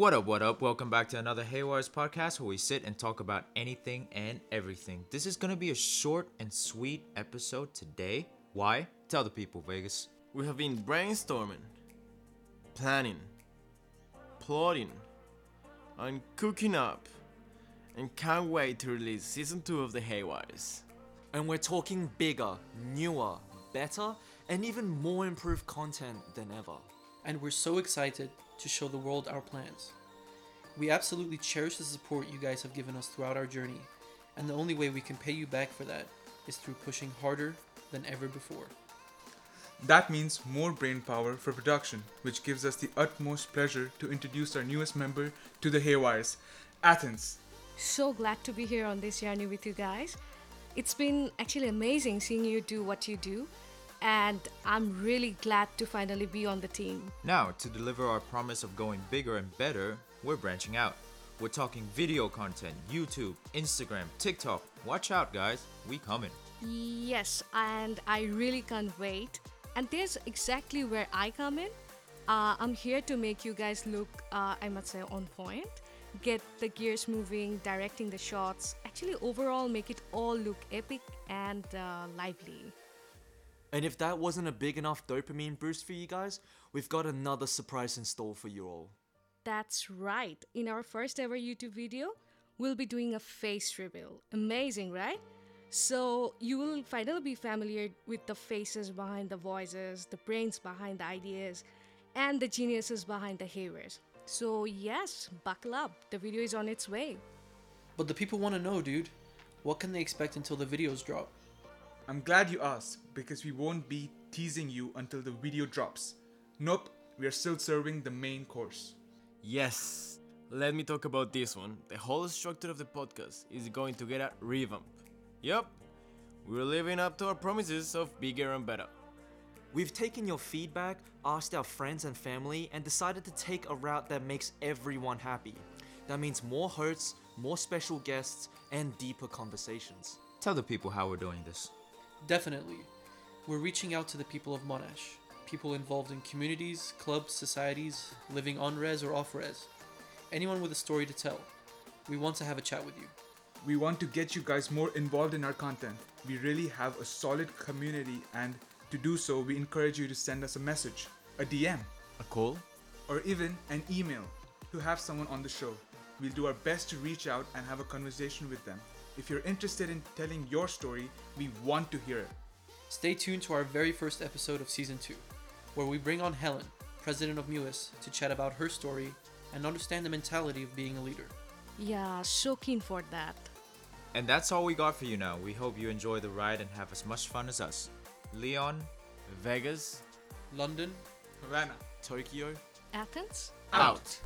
What up, what up? Welcome back to another Haywyres podcast where we sit and talk about anything and everything. This is gonna be a short and sweet episode today. Why? Tell the people, Vegas. We have been brainstorming, planning, plotting, and cooking up, and can't wait to release season 2 of the Haywyres. And we're talking bigger, newer, better, and even more improved content than ever. And we're so excited to show the world our plans. We absolutely cherish the support you guys have given us throughout our journey, and the only way we can pay you back for that is through pushing harder than ever before. That means more brain power for production, which gives us the utmost pleasure to introduce our newest member to the Haywyres, Athens. So glad to be here on this journey with you guys. It's been actually amazing seeing you do what you do, and I'm really glad to finally be on the team. Now, to deliver our promise of going bigger and better, we're branching out. We're talking video content, YouTube, Instagram, TikTok. Watch out, guys. We coming. Yes, and I really can't wait. And there's exactly where I come in. Uh, I'm here to make you guys look, uh, I must say, on point. Get the gears moving, directing the shots. Actually, overall, make it all look epic and uh, lively. And if that wasn't a big enough dopamine boost for you guys, we've got another surprise in store for you all. That's right. In our first ever YouTube video, we'll be doing a face reveal. Amazing, right? So, you will finally be familiar with the faces behind the voices, the brains behind the ideas, and the geniuses behind the heroes. So, yes, buckle up. The video is on its way. But the people want to know, dude, what can they expect until the videos drop? I'm glad you asked because we won't be teasing you until the video drops. Nope, we are still serving the main course. Yes, let me talk about this one. The whole structure of the podcast is going to get a revamp. Yup, we're living up to our promises of bigger and better. We've taken your feedback, asked our friends and family, and decided to take a route that makes everyone happy. That means more hosts, more special guests, and deeper conversations. Tell the people how we're doing this. Definitely. We're reaching out to the people of Monash, people involved in communities, clubs, societies, living on res or off res. Anyone with a story to tell. We want to have a chat with you. We want to get you guys more involved in our content. We really have a solid community, and to do so, we encourage you to send us a message, a DM, A call? or even an email to have someone on the show. We'll do our best to reach out and have a conversation with them. If you're interested in telling your story, we want to hear it. Stay tuned to our very first episode of season 2, where we bring on Helen, president of MUIS, to chat about her story and understand the mentality of being a leader. Yeah, so keen for that. And that's all we got for you now. We hope you enjoy the ride and have as much fun as us. Leon, Vegas? London, Havana. Tokyo, Athens? out.